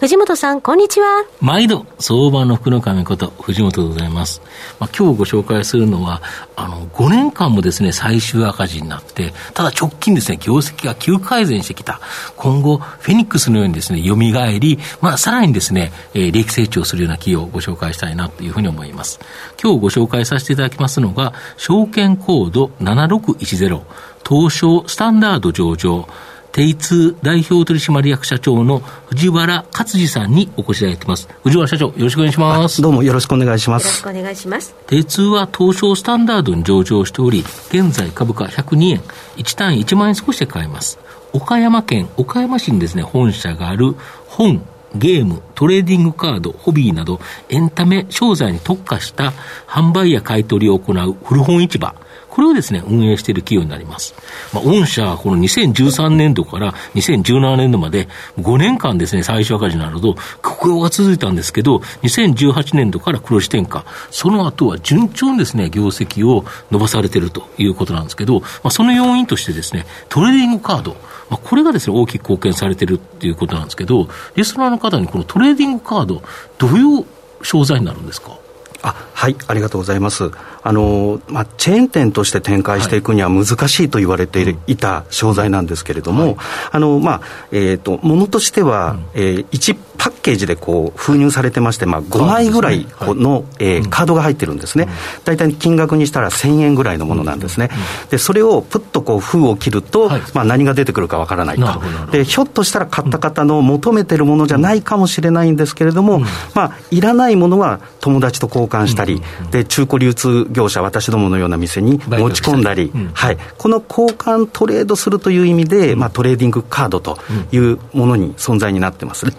藤本さん、こんにちは。毎度、相場の福の神こと、藤本でございます。まあ、今日ご紹介するのは、あの、5年間もですね、最終赤字になって、ただ直近ですね、業績が急改善してきた。今後、フェニックスのようにですね、蘇り、まあ、さらにですね、えー、利益成長するような企業をご紹介したいなというふうに思います。今日ご紹介させていただきますのが、証券コード7610、東証スタンダード上場、テ通代表取締役社長の藤原勝次さんにお越しいただいてます。藤原社長、よろしくお願いします。どうもよろしくお願いします。よろしくお願いします。テ通は東証スタンダードに上場しており、現在株価102円、1単位1万円少しで買えます。岡山県岡山市にですね、本社がある本、ゲーム、トレーディングカード、ホビーなど、エンタメ、商材に特化した販売や買い取りを行う古本市場、これをですね、運営している企業になります。まあ、御社、この2013年度から2017年度まで5年間ですね、最初赤字なると、苦境が続いたんですけど、2018年度から黒字転換、その後は順調にですね、業績を伸ばされているということなんですけど、まあ、その要因としてですね、トレーディングカード、まあ、これがですね、大きく貢献されているっていうことなんですけど、リスナーの方にこのトレーディングカード、どういう商材になるんですか？あはいありがとうございます。あの、まあ、チェーン店として展開していくには難しいと言われていた商材なんですけれども、はい、あのまあえーと、ものとしては、うん、えー、1パッケージでこう封入されてまして、まあ、5枚ぐらいの、ねえー、カードが入ってるんですね、大体金額にしたら1000円ぐらいのものなんですね、でそれをプッとこう封を切ると、はい、まあ、何が出てくるかわからないと。で、ひょっとしたら買った方の求めてるものじゃないかもしれないんですけれども、まあ、いらないものは友達と交換したり、で中古流通業者、私どものような店に持ち込んだり、はい、この交換トレードするという意味で、まあ、トレーディングカードというものに存在になってますね。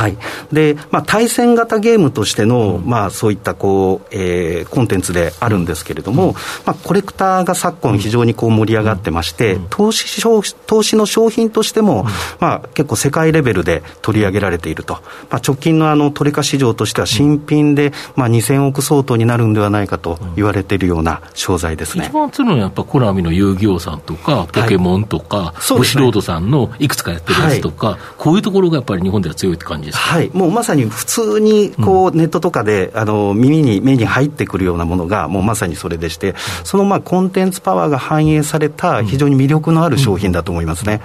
はい。でまあ、対戦型ゲームとしての、うん、まあ、そういったこう、えー、コンテンツであるんですけれども、うん、まあ、コレクターが昨今、非常にこう盛り上がってまして、うん、投資投資の商品としても、まあ、結構世界レベルで取り上げられていると、まあ、直近のあのトレカ市場としては、新品で、まあ、2000億相当になるんではないかと言われているような商材ですね。一番強いのは、やっぱコナミの遊戯王さんとか、ポケモンとか、はい、ブシロードさんのいくつかやってるやつとか、はい、こういうところがやっぱり日本では強いって感じですか？はい。もうまさに普通にこうネットとかで、あの耳に目に入ってくるようなものがもうまさにそれでして、そのまあコンテンツパワーが反映された非常に魅力のある商品だと思いますね。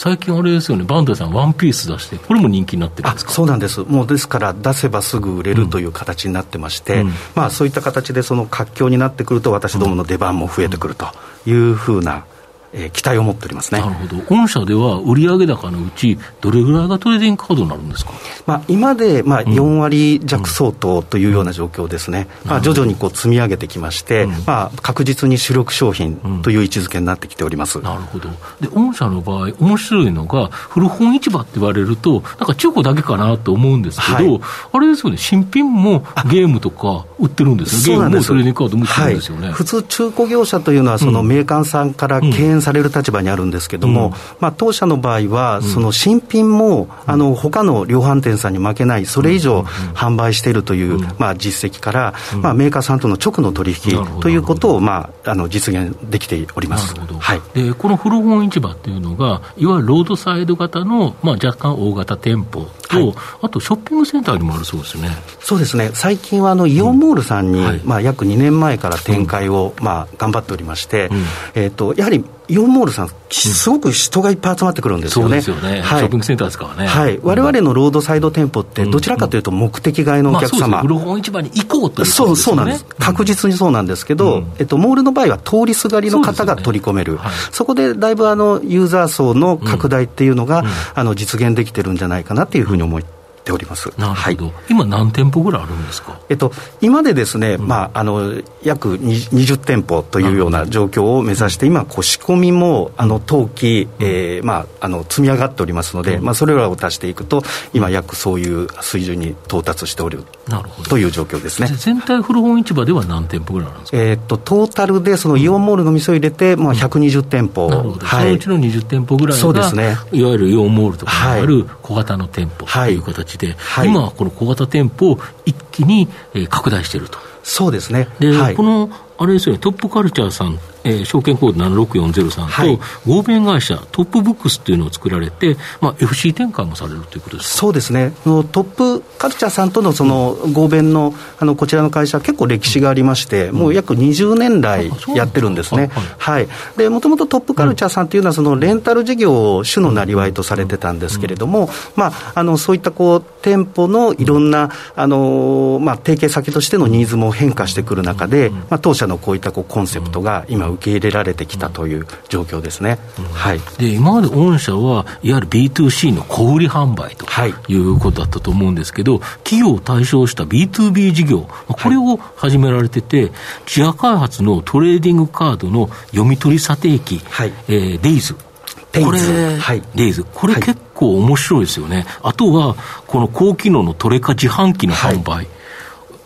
最近あれですよね、バンダイさん、ワンピース出して、これも人気になってるんですか？そうなんです、もうですから、出せばすぐ売れるという形になってまして、うん、まあ、そういった形で、その活況になってくると、私どもの出番も増えてくるというふうな。えー、期待を持っておりますね。なるほど、御社では売上高のうち、どれぐらいがトレーディングカードになるんですか、まあ、今で、まあ、4割弱相当というような状況ですね、うん、まあ、徐々にこう積み上げてきまして、うん、まあ、確実に主力商品という位置づけになってきております、うん、なるほど、で御社の場合、面白いのが、古本市場って言われると、なんか中古だけかなと思うんですけど、はい、あれですよね、新品もゲームとか売ってるんですよ、ゲームもトレーディングカードも売ってるんですよね、はい、普通、中古業者というのは、そのメーカーさんから敬遠される立場にあるんですけれども、うん、まあ、当社の場合は、その新品も、うん、あの他の量販店さんに負けない、それ以上販売しているという、まあ、実績から、まあ、メーカーさんとの直の取引ということを、まあ、あの実現できております、はい、でこの古本市場っていうのが、いわゆるロードサイド型の、まあ、若干大型店舗と、はい、あとショッピングセンターにもあるそうですね。そうですね、最近はあのイオンモールさんに、うんはい、まあ、約2年前から展開を、まあ、頑張っておりまして、えーとやはりイオンモールさん、すごく人がいっぱい集まってくるんですよね。そうですよね。はい、ショッピングセンターですからね。はい。我々のロードサイド店舗って、どちらかというと目的外のお客様。まあ、古本市場に行こうという、ね、そう、そうなんです。確実にそうなんですけど、うん、えっと、モールの場合は通りすがりの方が取り込める。そ、ねはい、そこでだいぶあの、ユーザー層の拡大っていうのが、うん、あの、実現できてるんじゃないかなっていうふうに思ってっております。なるほど、はい、今、何店舗ぐらいあるんですか、えっと、今でですね、うん、まあ、あの約20店舗というような状況を目指して、今、こう仕込みもあの冬季、えーまあ、あの積み上がっておりますので、うん、まあ、それらを足していくと、今、約そういう水準に到達しておるなるほど。という状況ですね。全体古本市場では何店舗ぐらいなんですか、えー、っとトータルで、そのイオンモールの店を入れて、まあ、120店舗、なるほど、はい、そのうちの20店舗ぐらいが、そうですね、いわゆるイオンモールとかにある小型の店舗という形で、はい、今はこの小型店舗を一気に拡大していると。そうですね。で、はい、このあれですよね、トップカルチャーさん、えー、証券コード76403と、はい、合弁会社、トップブックスっていうのを作られて、まあ、FC 展開もされるということですそうですね、トップカルチャーさんとのその合弁のあのこちらの会社、結構歴史がありまして、うん、もう約20年来やってるんですね。はい、でもともとトップカルチャーさんというのは、そのレンタル事業を主のなりわいとされてたんですけれども、まあ、あのそういったこう店舗のいろんな、あのまあ、提携先としてのニーズも変化してくる中で、まあ、当社のこういったこうコンセプトが今、受け入れられてきたという状況ですね、はい、で今まで御社は、いわゆる B2C の小売販売とい。うことだったと思うんですけど、企業を対象した B2B 事業、これを始められてて、自社開発のトレーディングカードの読み取り査定機、はい。えー、デイズ。これ、はい、デイズ、これ結構面白いですよね。あとは、この高機能のトレカ自販機の販売。はい。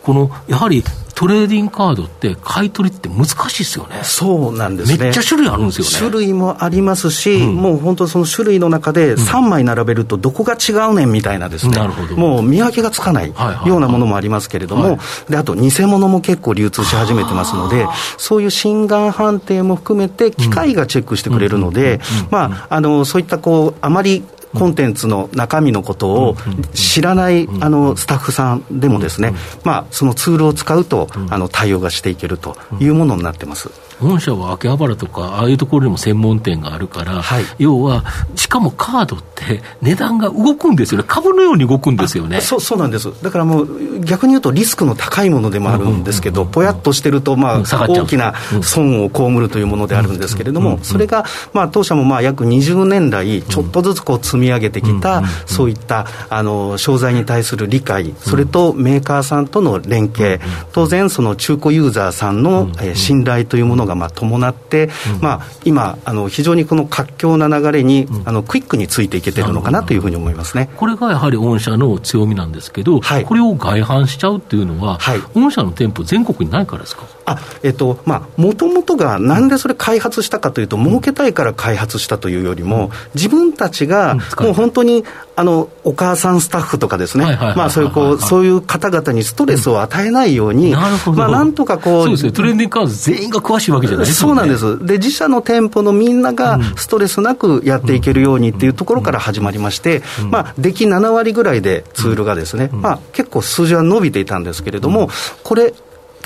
このやはりトレーディングカードって買い取りって難しいですよね。そうなんですね。めっちゃ種類あるんですよね。種類もありますし、うん、もう本当その種類の中で3枚並べるとどこが違うねんみたいなですね、うん、もう見分けがつかないようなものもありますけれども、で、あと偽物も結構流通し始めてますので、そういう心眼判定も含めて機械がチェックしてくれるので、まあ、あの、そういったこう、あまりコンテンツの中身のことを知らないあのスタッフさんでもですね、まあ、そのツールを使うとあの対応がしていけるというものになってます。本社は秋葉原とか、ああいうところにも専門店があるから、はい、要は、しかもカードって値段が動くんですよね、株のように動くんですよね。そうそうなんです、だからもう、逆に言うとリスクの高いものでもあるんですけど、ぽやっとしてると、まあ、大きな損を被るというものであるんですけれども、それが、まあ、当社もまあ約20年来、ちょっとずつこう積み上げてきた、そういったあの商材に対する理解、それとメーカーさんとの連携、当然、その中古ユーザーさんの、え信頼というものがまあ伴って、まあ、今あの、非常にこの活況な流れに、あのクイックについていけてるのかなというふうに思いますね。これがやはり御社の強みなんですけど、はい、これを外販しちゃうっていうのは、はい、御社の店舗、全国にないからですか？あえっとまあ、もともとがなんでそれ開発したかというと、儲けたいから開発したというよりも、自分たちがもう本当にあのお母さんスタッフとかですね、まあそういうこうそういう方々にストレスを与えないように、なるほど。まあなんとかこう、そうですね、トレンディングカード全員が詳しいわけじゃないですそうなんです。で自社の店舗のみんながストレスなくやっていけるようにっていうところから始まりまして、まあ出来7割ぐらいでツールがですね、まあ結構数字は伸びていたんですけれども、これ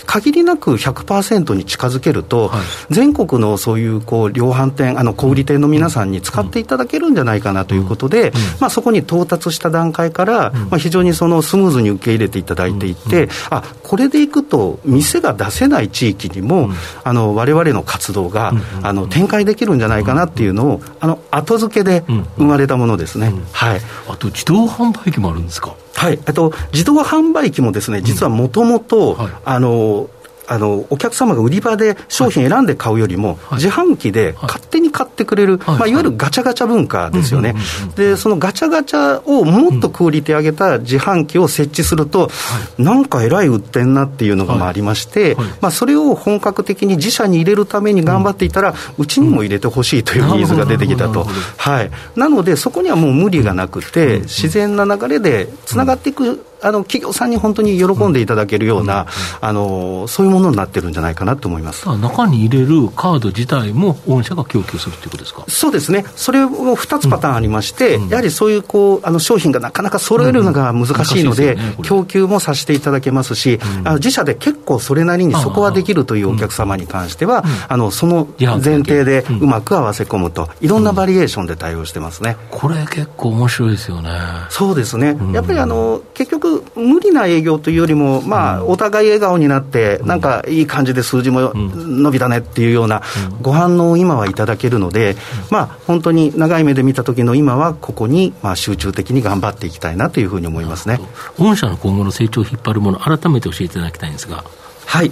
限りなく100%に近づけると、はい、全国のそういうこう量販店、あの小売店の皆さんに使っていただけるんじゃないかなということで、まあ、そこに到達した段階から、まあ、非常にそのスムーズに受け入れていただいていて、あこれでいくと、店が出せない地域にも、われわれの活動が、あの展開できるんじゃないかなっていうのを、あの後付けで生まれたものですね。はい、あと自動販売機もあるんですか？はい、と自動販売機もですね実はもともとあのあのお客様が売り場で商品選んで買うよりも、自販機で勝手に買ってくれる、い。まあ、いわゆるガチャガチャ文化ですよね、でそのガチャガチャをもっとクオリティ上げた自販機を設置すると、なんかえらい売ってんなっていうのがまあありまして、まあ、それを本格的に自社に入れるために頑張っていたら、うちにも入れてほしいというニーズが出てきたと、はい、なので、そこにはもう無理がなくて、自然な流れでつながっていく。あの企業さんに本当に喜んでいただけるような、あのそういうものになってるんじゃないかなと思います。中に入れるカード自体も、御社が供給するということですか？そうですね、それも2つパターンありまして、うん、やはりそういうこうあの商品がなかなか揃えるのが難しいので、うん供給もさせていただけますし、あの自社で結構それなりにそこはできるというお客様に関しては、あのその前提でうまく合わせ込むと、いろんなバリエーションで対応してますね、これ、結構面白いですよね。そうですね。やっぱりあの結局いう無理な営業というよりも、まあ、お互い笑顔になって、なんかいい感じで数字も伸びたねっていうようなご反応を今はいただけるので、まあ、本当に長い目で見た時の今は、ここにまあ集中的に頑張っていきたいなというふうに思いますね。御社の今後の成長を引っ張るもの、改めて教えていただきたいんですが。はい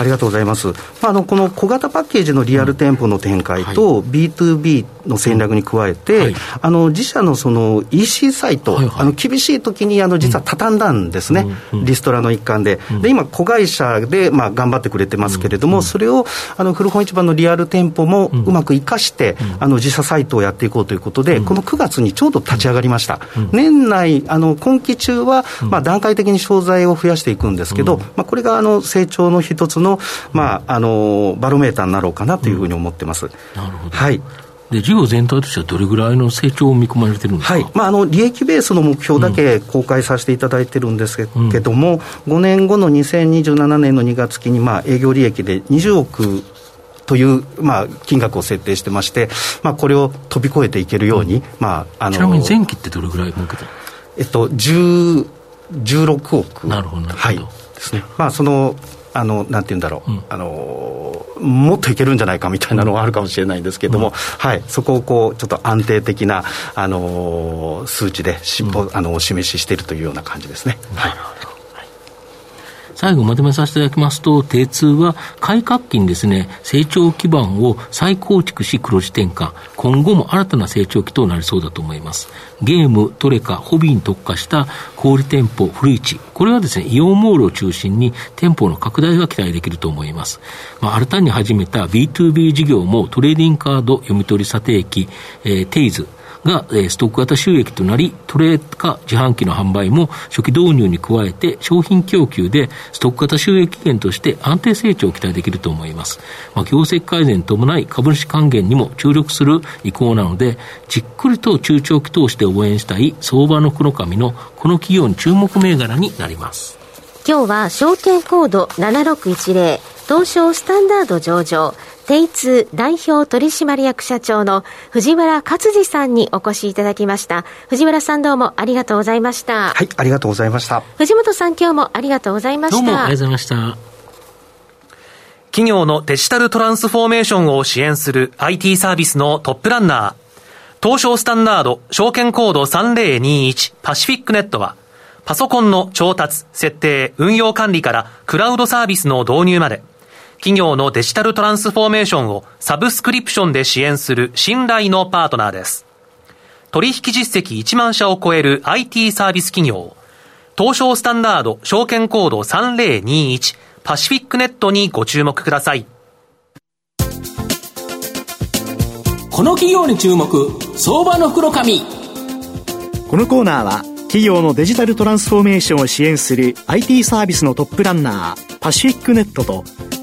ありがとうございます。まあ、あの、この小型パッケージのリアル店舗の展開と、B2B の戦略に加えて、はい、あの、自社のその EC サイト、はいはい、あの、厳しい時に、あの、実は畳んだんですね。うんリストラの一環で。で、今、子会社で、まあ、頑張ってくれてますけれども、それを、あの、古本市場のリアル店舗もうまく生かして、あの、自社サイトをやっていこうということで、この9月にちょうど立ち上がりました。年内、あの、今期中は、まあ、段階的に商材を増やしていくんですけど、まあ、これが、あの、成長の一つの、まあ、あのバロメーターになろうかなというふうに思ってます。なるほど。はい。で事業全体としてはどれぐらいの成長を見込まれてるんですか、はいまあ、あの利益ベースの目標だけ公開させていただいてるんですけども、うん、5年後の2027年の2月期に、まあ、営業利益で20億という、まあ、金額を設定してまして、まあ、これを飛び越えていけるように、うん、まあ、あのちなみに前期ってどれぐらい儲けてるえっと、10 16億。なるほど、はい。ですね。まあ、その、あのなんて言うんだろう、うん、あのもっといけるんじゃないかみたいなのがあるかもしれないんですけれども、うん、はい、そこをこうちょっと安定的な、あの数値でし、うん、あのお示ししているというような感じですね。はい最後まとめさせていただきますと、定通は改革期にですね、成長基盤を再構築し黒字転換、今後も新たな成長期となりそうだと思います。ゲーム、トレカ、ホビーに特化した小売店舗、古市。これはですね、イオンモールを中心に店舗の拡大が期待できると思います。まあ、新たに始めた B2B 事業もトレーディングカード読み取り査定機、えー、テイズ、が、えー、ストック型収益となり、トレー化自販機の販売も初期導入に加えて、商品供給でストック型収益源として安定成長を期待できると思います。まあ、業績改善と伴い株主還元にも注力する意向なので、じっくりと中長期投資で応援したい相場の黒髪のこの企業に注目銘柄になります。今日は証券コード7610東証スタンダード上場テイツ代表取締役社長の藤原勝次さんにお越しいただきました。藤原さんどうもありがとうございました。はい、ありがとうございました。藤本さん今日もありがとうございました。どうもありがとうございました。企業のデジタルトランスフォーメーションを支援する IT サービスのトップランナー、東証スタンダード証券コード3021パシフィックネットは、パソコンの調達、設定、運用管理からクラウドサービスの導入まで、企業のデジタルトランスフォーメーションをサブスクリプションで支援する信頼のパートナーです。取引実績1万社を超える IT サービス企業、東証スタンダード証券コード3021パシフィックネットにご注目ください。この企業に注目、相場の袋紙。このコーナーは企業のデジタルトランスフォーメーションを支援する IT サービスのトップランナーパシフィックネットと